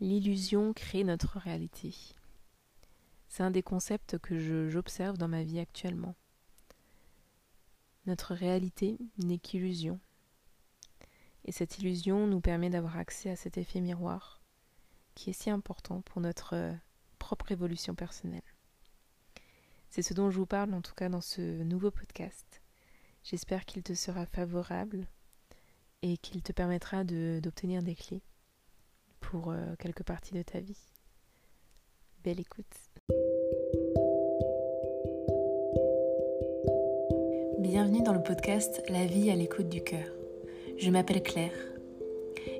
L'illusion crée notre réalité. C'est un des concepts que j'observe dans ma vie actuellement. Notre réalité n'est qu'illusion. Et cette illusion nous permet d'avoir accès à cet effet miroir qui est si important pour notre euh, propre évolution personnelle. C'est ce dont je vous parle en tout cas dans ce nouveau podcast. J'espère qu'il te sera favorable et qu'il te permettra d'obtenir des clés pour euh, quelques parties de ta vie. Belle écoute. Bienvenue dans le podcast La vie à l'écoute du cœur. Je m'appelle Claire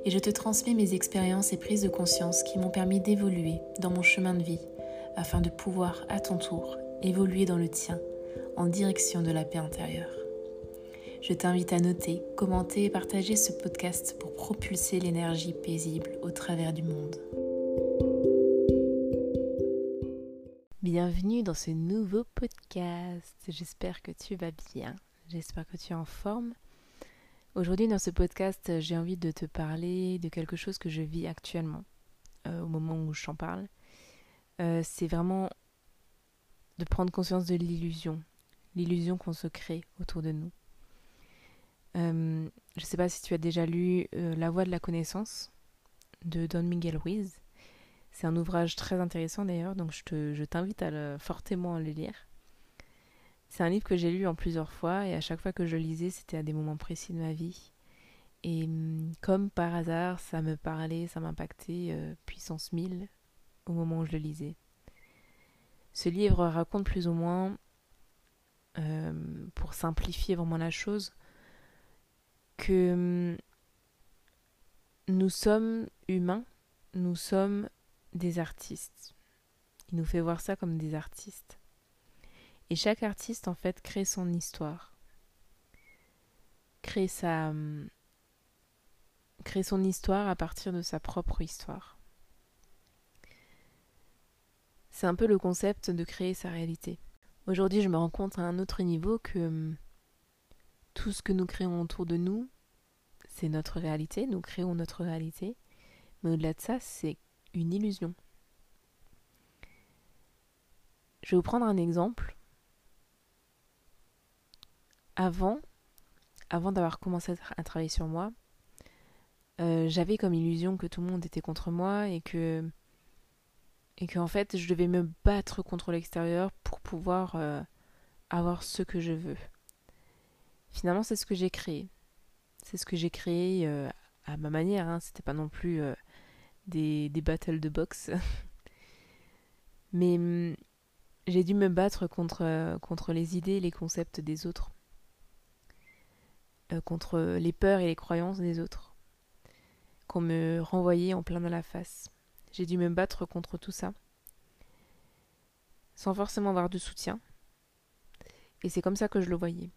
et je te transmets mes expériences et prises de conscience qui m'ont permis d'évoluer dans mon chemin de vie afin de pouvoir à ton tour évoluer dans le tien en direction de la paix intérieure. Je t'invite à noter, commenter et partager ce podcast pour propulser l'énergie paisible au travers du monde. Bienvenue dans ce nouveau podcast. J'espère que tu vas bien. J'espère que tu es en forme. Aujourd'hui dans ce podcast, j'ai envie de te parler de quelque chose que je vis actuellement euh, au moment où j'en parle. Euh, c'est vraiment de prendre conscience de l'illusion, l'illusion qu'on se crée autour de nous. Euh, je ne sais pas si tu as déjà lu euh, La voix de la connaissance de Don Miguel Ruiz. C'est un ouvrage très intéressant d'ailleurs, donc je t'invite fortement à le lire. C'est un livre que j'ai lu en plusieurs fois et à chaque fois que je le lisais, c'était à des moments précis de ma vie. Et hum, comme par hasard, ça me parlait, ça m'impactait euh, puissance 1000 au moment où je le lisais. Ce livre raconte plus ou moins, pour simplifier vraiment la chose, que hum, nous sommes humains, nous sommes des artistes. Il nous fait voir ça comme des artistes. Et chaque artiste, en fait, crée son histoire. Crée sa. Hum, crée son histoire à partir de sa propre histoire. C'est un peu le concept de créer sa réalité. Aujourd'hui, je me rends compte à un autre niveau que hum, tout ce que nous créons autour de nous, c'est notre réalité, nous créons notre réalité, mais au-delà de ça, c'est une illusion. Je vais vous prendre un exemple. Avant, avant d'avoir commencé à travailler sur moi, euh, j'avais comme illusion que tout le monde était contre moi et que et que en fait je devais me battre contre l'extérieur pour pouvoir euh, avoir ce que je veux. Finalement, c'est ce que j'ai créé. C'est ce que j'ai créé euh, à ma manière. Hein. C'était pas non plus euh, des, des battles de boxe. Mais mm, j'ai dû me battre contre, euh, contre les idées et les concepts des autres. contre les peurs et les croyances des autres. Qu'on me renvoyait en plein dans la face. J'ai dû me battre contre tout ça. Sans forcément avoir de soutien. Et c'est comme ça que je le voyais.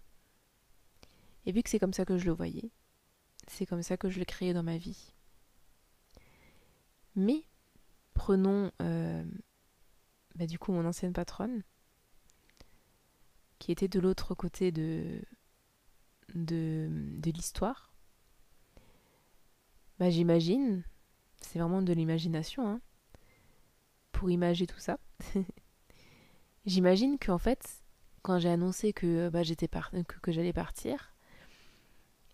Et vu que c'est comme ça que je le voyais, c'est comme ça que je l'ai créé dans ma vie. Mais prenons euh, bah, du coup mon ancienne patronne, qui était de l'autre côté de, de, l'histoire. Bah, J'imagine, c'est vraiment de l'imagination, hein, pour imager tout ça. J'imagine qu'en fait, quand j'ai annoncé que, bah, j'allais partir,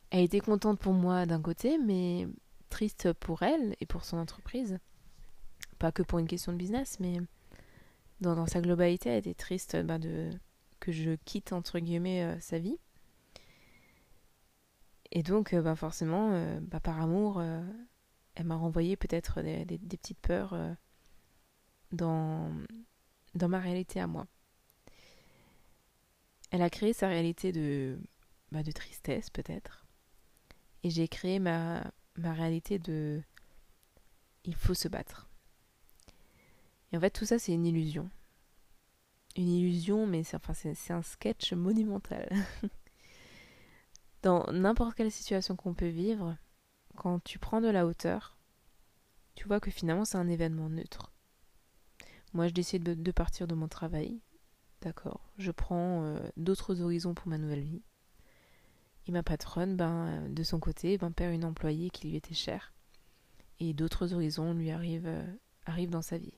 elle était contente pour moi d'un côté, mais triste pour elle et pour son entreprise. Pas que pour une question de business, mais dans, sa globalité, elle était triste bah, que je quitte, entre guillemets, euh, sa vie. Et donc, euh, bah, forcément, euh, bah, par amour, elle m'a renvoyé peut-être des, petites peurs dans, dans ma réalité à moi. Elle a créé sa réalité de, de tristesse, peut-être et j'ai créé ma, réalité de il faut se battre. Et en fait, tout ça, c'est une illusion. Une illusion, mais c'est un sketch monumental. Dans n'importe quelle situation qu'on peut vivre, quand tu prends de la hauteur, tu vois que finalement, c'est un événement neutre. Moi, je décide de, partir de mon travail. D'accord. Je prends euh, d'autres horizons pour ma nouvelle vie. Et ma patronne, ben, de son côté, ben, perd une employée qui lui était chère et d'autres horizons lui arrivent, euh, arrivent dans sa vie.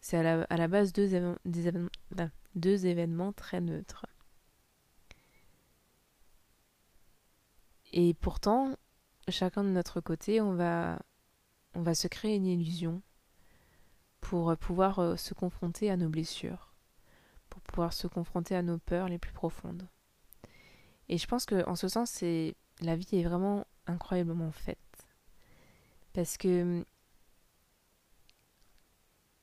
C'est à la, base ben, deux événements très neutres. Et pourtant, chacun de notre côté, on va, on va se créer une illusion pour pouvoir euh, se confronter à nos blessures, pour pouvoir se confronter à nos peurs les plus profondes. Et je pense que en ce sens, la vie est vraiment incroyablement faite. Parce que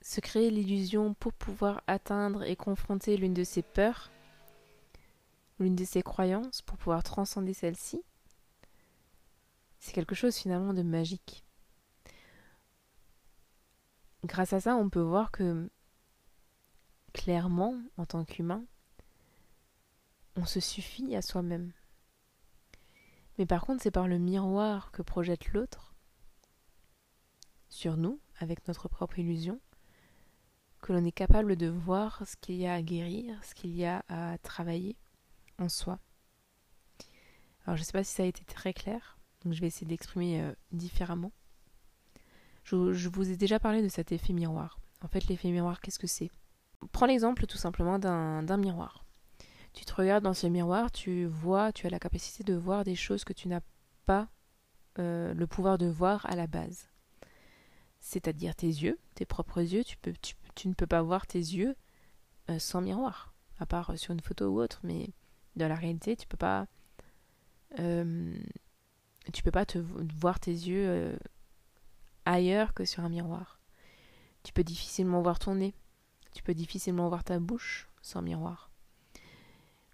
se créer l'illusion pour pouvoir atteindre et confronter l'une de ses peurs, l'une de ses croyances, pour pouvoir transcender celle-ci, c'est quelque chose finalement de magique. Grâce à ça, on peut voir que clairement, en tant qu'humain, on se suffit à soi-même. Mais par contre, c'est par le miroir que projette l'autre sur nous, avec notre propre illusion, que l'on est capable de voir ce qu'il y a à guérir, ce qu'il y a à travailler en soi. Alors je ne sais pas si ça a été très clair, donc je vais essayer d'exprimer euh, différemment. Je, je, vous ai déjà parlé de cet effet miroir. En fait, l'effet miroir, qu'est-ce que c'est? Prends l'exemple tout simplement d'un miroir tu te regardes dans ce miroir, tu vois, tu as la capacité de voir des choses que tu n'as pas euh, le pouvoir de voir à la base. C'est-à-dire tes yeux, tes propres yeux, tu, ne peux pas voir tes yeux euh, sans miroir, à part sur une photo ou autre, mais dans la réalité, tu peux pas. Euh, tu peux pas te voir tes yeux ailleurs que sur un miroir. Tu peux difficilement voir ton nez. Tu peux difficilement voir ta bouche sans miroir.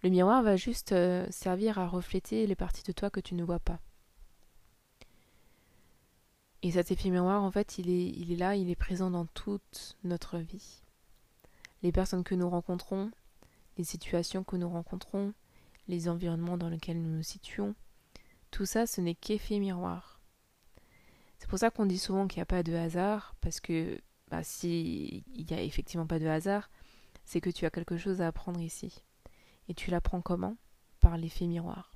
Le miroir va juste euh, servir à refléter les parties de toi que tu ne vois pas. Et cet effet miroir, en fait, il est, là, il est présent dans toute notre vie. Les personnes que nous rencontrons, les situations que nous rencontrons, les environnements dans lesquels nous nous situons, tout ça, ce n'est qu'effet miroir. C'est pour ça qu'on dit souvent qu'il n'y a pas de hasard, parce que bah, s'il n'y a effectivement pas de hasard, c'est que tu as quelque chose à apprendre ici. Et tu l'apprends comment? Par l'effet miroir.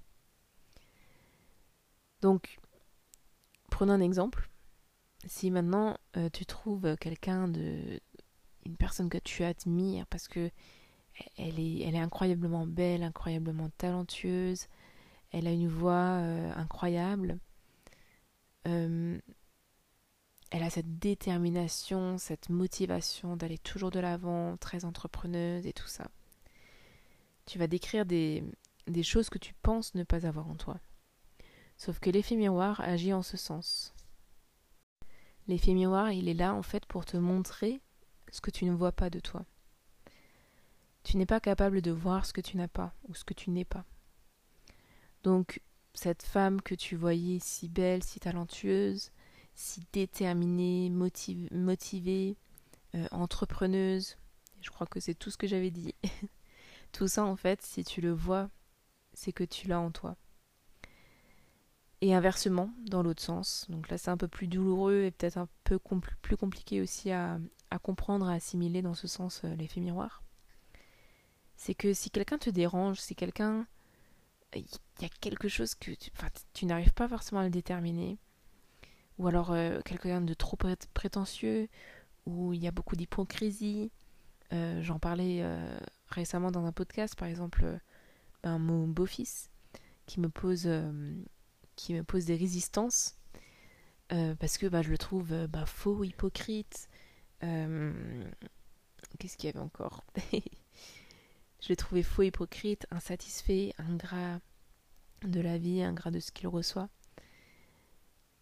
Donc, prenons un exemple. Si maintenant euh, tu trouves quelqu'un de. une personne que tu admires parce que elle est, incroyablement belle, incroyablement talentueuse, elle a une voix euh, incroyable, euh, elle a cette détermination, cette motivation d'aller toujours de l'avant, très entrepreneuse et tout ça tu vas décrire des, choses que tu penses ne pas avoir en toi. Sauf que l'effet miroir agit en ce sens. L'effet miroir, il est là en fait pour te montrer ce que tu ne vois pas de toi. Tu n'es pas capable de voir ce que tu n'as pas ou ce que tu n'es pas. Donc, cette femme que tu voyais si belle, si talentueuse, si déterminée, motivée, euh, entrepreneuse, je crois que c'est tout ce que j'avais dit. Tout ça, en fait, si tu le vois, c'est que tu l'as en toi. Et inversement, dans l'autre sens, donc là c'est un peu plus douloureux et peut-être un peu plus compliqué aussi à, comprendre, à assimiler dans ce sens euh, l'effet miroir, c'est que si quelqu'un te dérange, si quelqu'un... Il y a quelque chose que tu, tu n'arrives pas forcément à le déterminer, ou alors euh, quelqu'un de trop prétentieux, ou il y a beaucoup d'hypocrisie, euh, j'en parlais récemment dans un podcast, par exemple, euh, ben, mon beau-fils qui me pose euh, des résistances euh, parce que bah, je le trouve bah, faux, hypocrite. Qu'est-ce qu'il y avait encore Je l'ai trouvé faux, hypocrite, insatisfait, ingrat de la vie, ingrat de ce qu'il reçoit.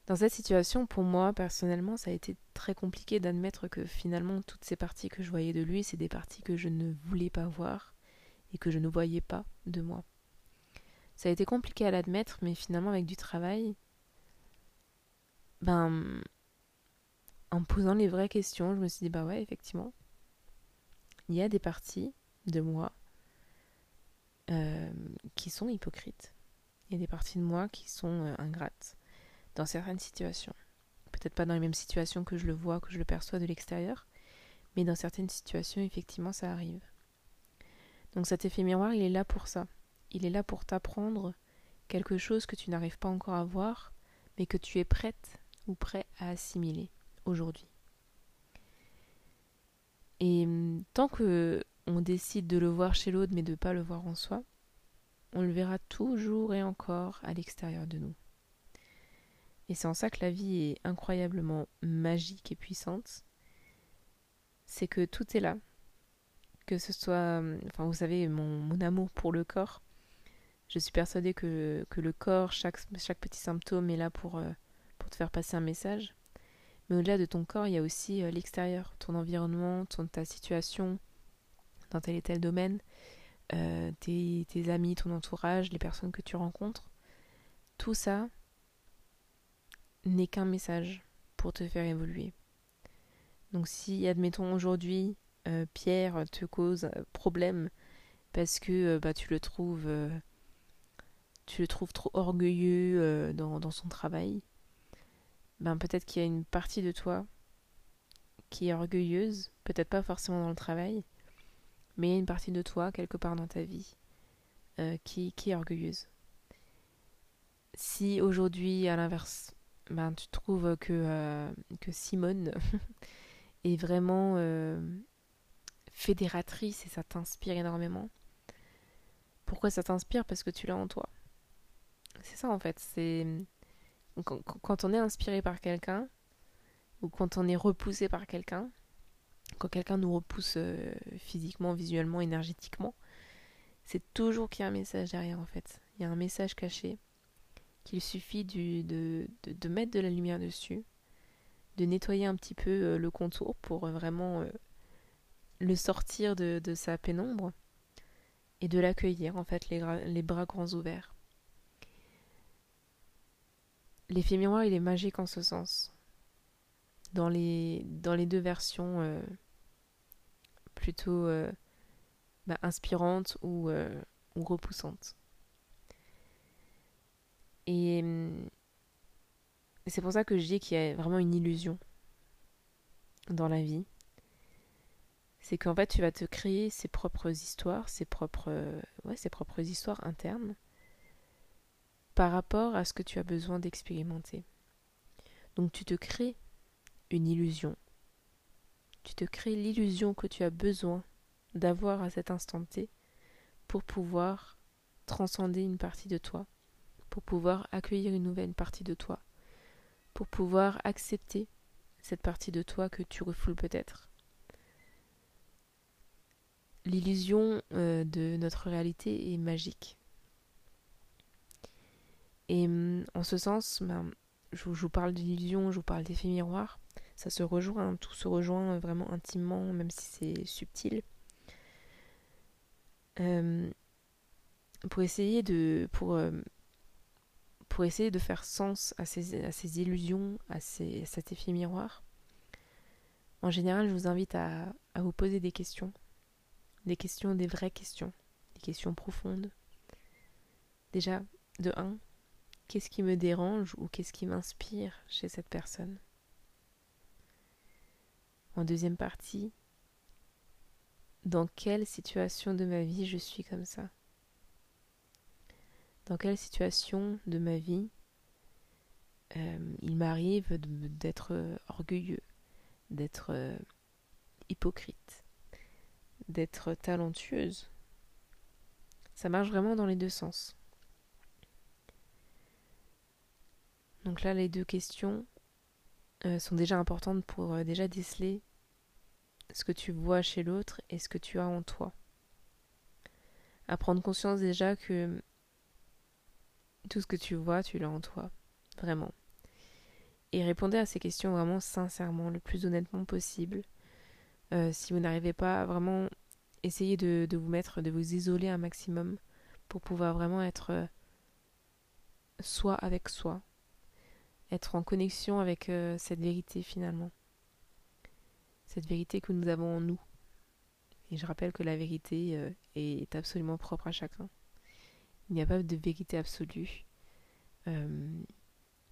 Dans cette situation, pour moi, personnellement, ça a été très compliqué d'admettre que finalement, toutes ces parties que je voyais de lui, c'est des parties que je ne voulais pas voir et que je ne voyais pas de moi. Ça a été compliqué à l'admettre, mais finalement, avec du travail, ben, en posant les vraies questions, je me suis dit, bah ouais, effectivement, il y a des parties de moi euh, qui sont hypocrites. Il y a des parties de moi qui sont euh, ingrates dans certaines situations. Peut-être pas dans les mêmes situations que je le vois, que je le perçois de l'extérieur, mais dans certaines situations, effectivement, ça arrive. Donc cet effet miroir, il est là pour ça. Il est là pour t'apprendre quelque chose que tu n'arrives pas encore à voir, mais que tu es prête ou prêt à assimiler aujourd'hui. Et hum, tant que on décide de le voir chez l'autre mais de ne pas le voir en soi, on le verra toujours et encore à l'extérieur de nous. Et c'est en ça que la vie est incroyablement magique et puissante. C'est que tout est là. Que ce soit, enfin vous savez, mon, amour pour le corps. Je suis persuadée que, le corps, chaque, petit symptôme est là pour, euh, pour te faire passer un message. Mais au-delà de ton corps, il y a aussi euh, l'extérieur, ton environnement, ta situation dans tel et tel domaine, euh, tes amis, ton entourage, les personnes que tu rencontres. Tout ça, n'est qu'un message pour te faire évoluer. Donc si, admettons, aujourd'hui, euh, Pierre te cause problème parce que euh, bah, tu le trouves euh, tu le trouves trop orgueilleux dans, dans, son travail, ben peut-être qu'il y a une partie de toi qui est orgueilleuse, peut-être pas forcément dans le travail, mais il y a une partie de toi quelque part dans ta vie qui, qui est orgueilleuse. Si aujourd'hui, à l'inverse, ben, tu trouves que, euh, Simone est vraiment euh, fédératrice et ça t'inspire énormément. Pourquoi ça t'inspire? Parce que tu l'as en toi. C'est ça en fait. C'est quand, on est inspiré par quelqu'un ou quand on est repoussé par quelqu'un, quand quelqu'un nous repousse euh, physiquement, visuellement, énergétiquement, c'est toujours qu'il y a un message derrière en fait. Il y a un message caché qu'il suffit de, mettre de la lumière dessus, de nettoyer un petit peu euh, le contour pour euh, vraiment euh, le sortir de, sa pénombre et de l'accueillir en fait les, bras grands ouverts. L'effet miroir il est magique en ce sens. Dans les, deux versions plutôt bah, inspirantes ou repoussantes. Et c'est pour ça que je dis qu'il y a vraiment une illusion dans la vie. C'est qu'en fait, tu vas te créer ses propres histoires, ses propres, ouais, ses propres histoires internes par rapport à ce que tu as besoin d'expérimenter. Donc tu te crées une illusion. Tu te crées l'illusion que tu as besoin d'avoir à cet instant T pour pouvoir transcender une partie de toi pour pouvoir accueillir une nouvelle partie de toi, pour pouvoir accepter cette partie de toi que tu refoules peut-être. L'illusion euh, de notre réalité est magique. Et mm, en ce sens, ben, je, vous parle d'illusion, je vous parle d'effet miroir. Ça se rejoint, tout se rejoint vraiment intimement, même si c'est subtil. Euh, pour essayer de. pour euh, pour essayer de faire sens à ces, illusions, à, cet effet miroir, en général, je vous invite à, à vous poser des questions. Des questions, des vraies questions. Des questions profondes. Déjà, de un, qu'est-ce qui me dérange ou qu'est-ce qui m'inspire chez cette personne? En deuxième partie, dans quelle situation de ma vie je suis comme ça? Dans quelle situation de ma vie euh, il m'arrive d'être euh, orgueilleux, d'être euh, hypocrite, d'être talentueuse? Ça marche vraiment dans les deux sens. Donc là, les deux questions sont déjà importantes pour déjà déceler ce que tu vois chez l'autre et ce que tu as en toi. À prendre conscience déjà que tout ce que tu vois, tu l'as en toi. Vraiment. Et répondez à ces questions vraiment sincèrement, le plus honnêtement possible. Euh, si vous n'arrivez pas à vraiment essayer de, vous mettre, de vous isoler un maximum pour pouvoir vraiment être euh, soi avec soi. Être en connexion avec euh, cette vérité finalement. Cette vérité que nous avons en nous. Et je rappelle que la vérité est absolument propre à chacun. Il n'y a pas de vérité absolue. Euh,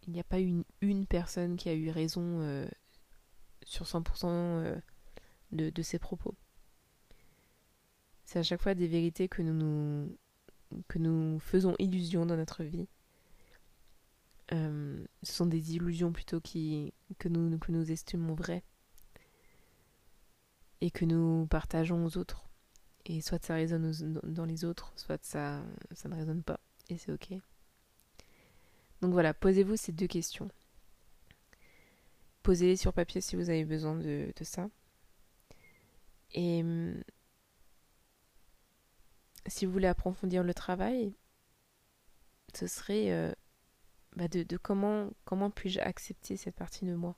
il n'y a pas une, personne qui a eu raison euh, sur 100% euh, de, de, ses propos. C'est à chaque fois des vérités que nous, nous, que nous faisons illusion dans notre vie. ce sont des illusions plutôt qui, que, nous, que nous estimons vraies et que nous partageons aux autres. Et soit ça résonne dans les autres, soit ça, ne résonne pas. Et c'est ok. Donc voilà, posez-vous ces deux questions. Posez-les sur papier si vous avez besoin de, ça. Et hum, si vous voulez approfondir le travail, ce serait euh, bah, de, de, comment, comment puis-je accepter cette partie de moi?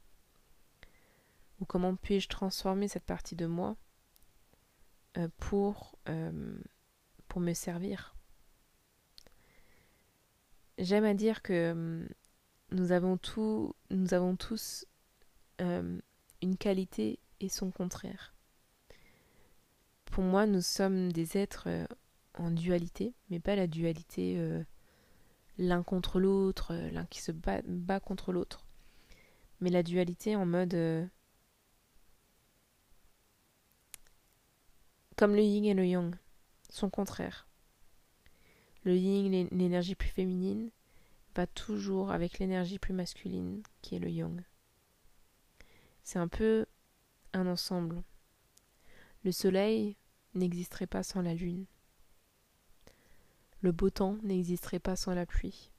Ou comment puis-je transformer cette partie de moi? Pour, euh, pour me servir J'aime à dire que hum, nous avons, tout, nous avons tous une qualité et son contraire. Pour moi, nous sommes des êtres en dualité, mais pas la dualité euh, l'un contre l'autre, euh, l'un qui se bat, contre l'autre, mais la dualité en mode comme le yin et le yang, son contraire. Le yin, l'énergie plus féminine, va toujours avec l'énergie plus masculine, qui est le yang. C'est un peu un ensemble. Le soleil n'existerait pas sans la lune. Le beau temps n'existerait pas sans la pluie.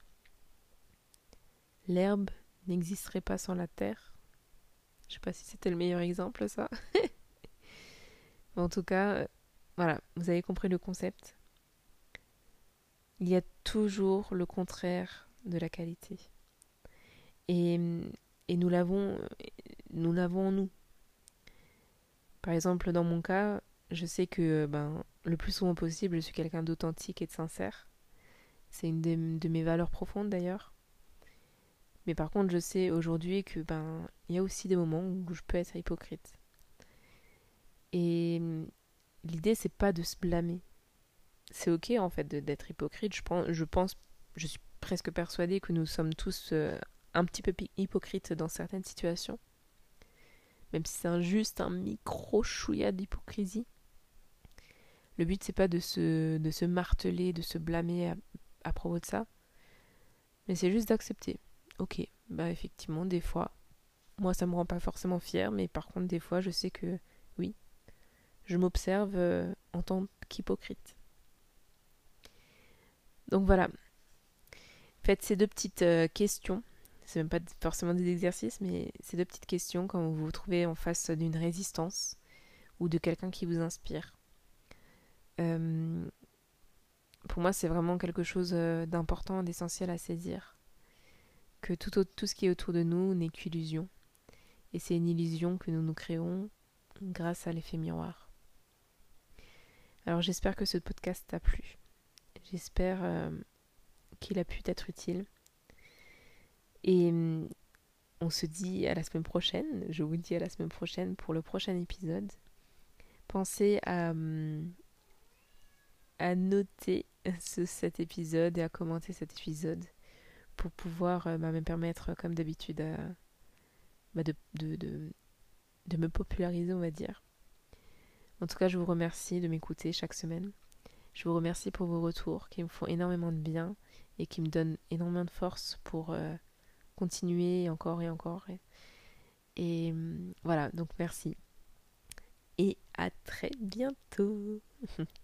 L'herbe n'existerait pas sans la terre. Je sais pas si c'était le meilleur exemple, ça. en tout cas, euh, voilà, vous avez compris le concept. Il y a toujours le contraire de la qualité. Et, et nous l'avons nous l'avons en nous. Par exemple, dans mon cas, je sais que ben le plus souvent possible, je suis quelqu'un d'authentique et de sincère. C'est une de, mes valeurs profondes d'ailleurs. Mais par contre, je sais aujourd'hui que ben il y a aussi des moments où je peux être hypocrite. Et l'idée c'est pas de se blâmer. C'est ok en fait d'être hypocrite. Je pense, je suis presque persuadée que nous sommes tous euh, un petit peu hypocrites dans certaines situations. Même si c'est juste un micro chouïa d'hypocrisie. Le but, c'est pas de se, de se marteler, de se blâmer à, propos de ça, mais c'est juste d'accepter. Ok, bah effectivement, des fois, moi ça me rend pas forcément fière, mais par contre, des fois, je sais que je m'observe euh, en tant qu'hypocrite. Donc voilà. Faites ces deux petites euh, questions. C'est même pas forcément des exercices, mais ces deux petites questions quand vous vous trouvez en face d'une résistance ou de quelqu'un qui vous inspire. Euh, pour moi, c'est vraiment quelque chose d'important, d'essentiel à saisir. Que tout, tout ce qui est autour de nous n'est qu'illusion. Et c'est une illusion que nous nous créons grâce à l'effet miroir. Alors j'espère que ce podcast t'a plu. J'espère euh, qu'il a pu t'être utile. Et on se dit à la semaine prochaine. Je vous dis à la semaine prochaine pour le prochain épisode. Pensez à à noter cet épisode et à commenter cet épisode pour pouvoir euh, bah, me permettre, comme d'habitude, bah, de, de, de, me populariser, on va dire. En tout cas, je vous remercie de m'écouter chaque semaine. Je vous remercie pour vos retours qui me font énormément de bien et qui me donnent énormément de force pour euh, continuer encore et encore. et voilà, donc merci. Et à très bientôt.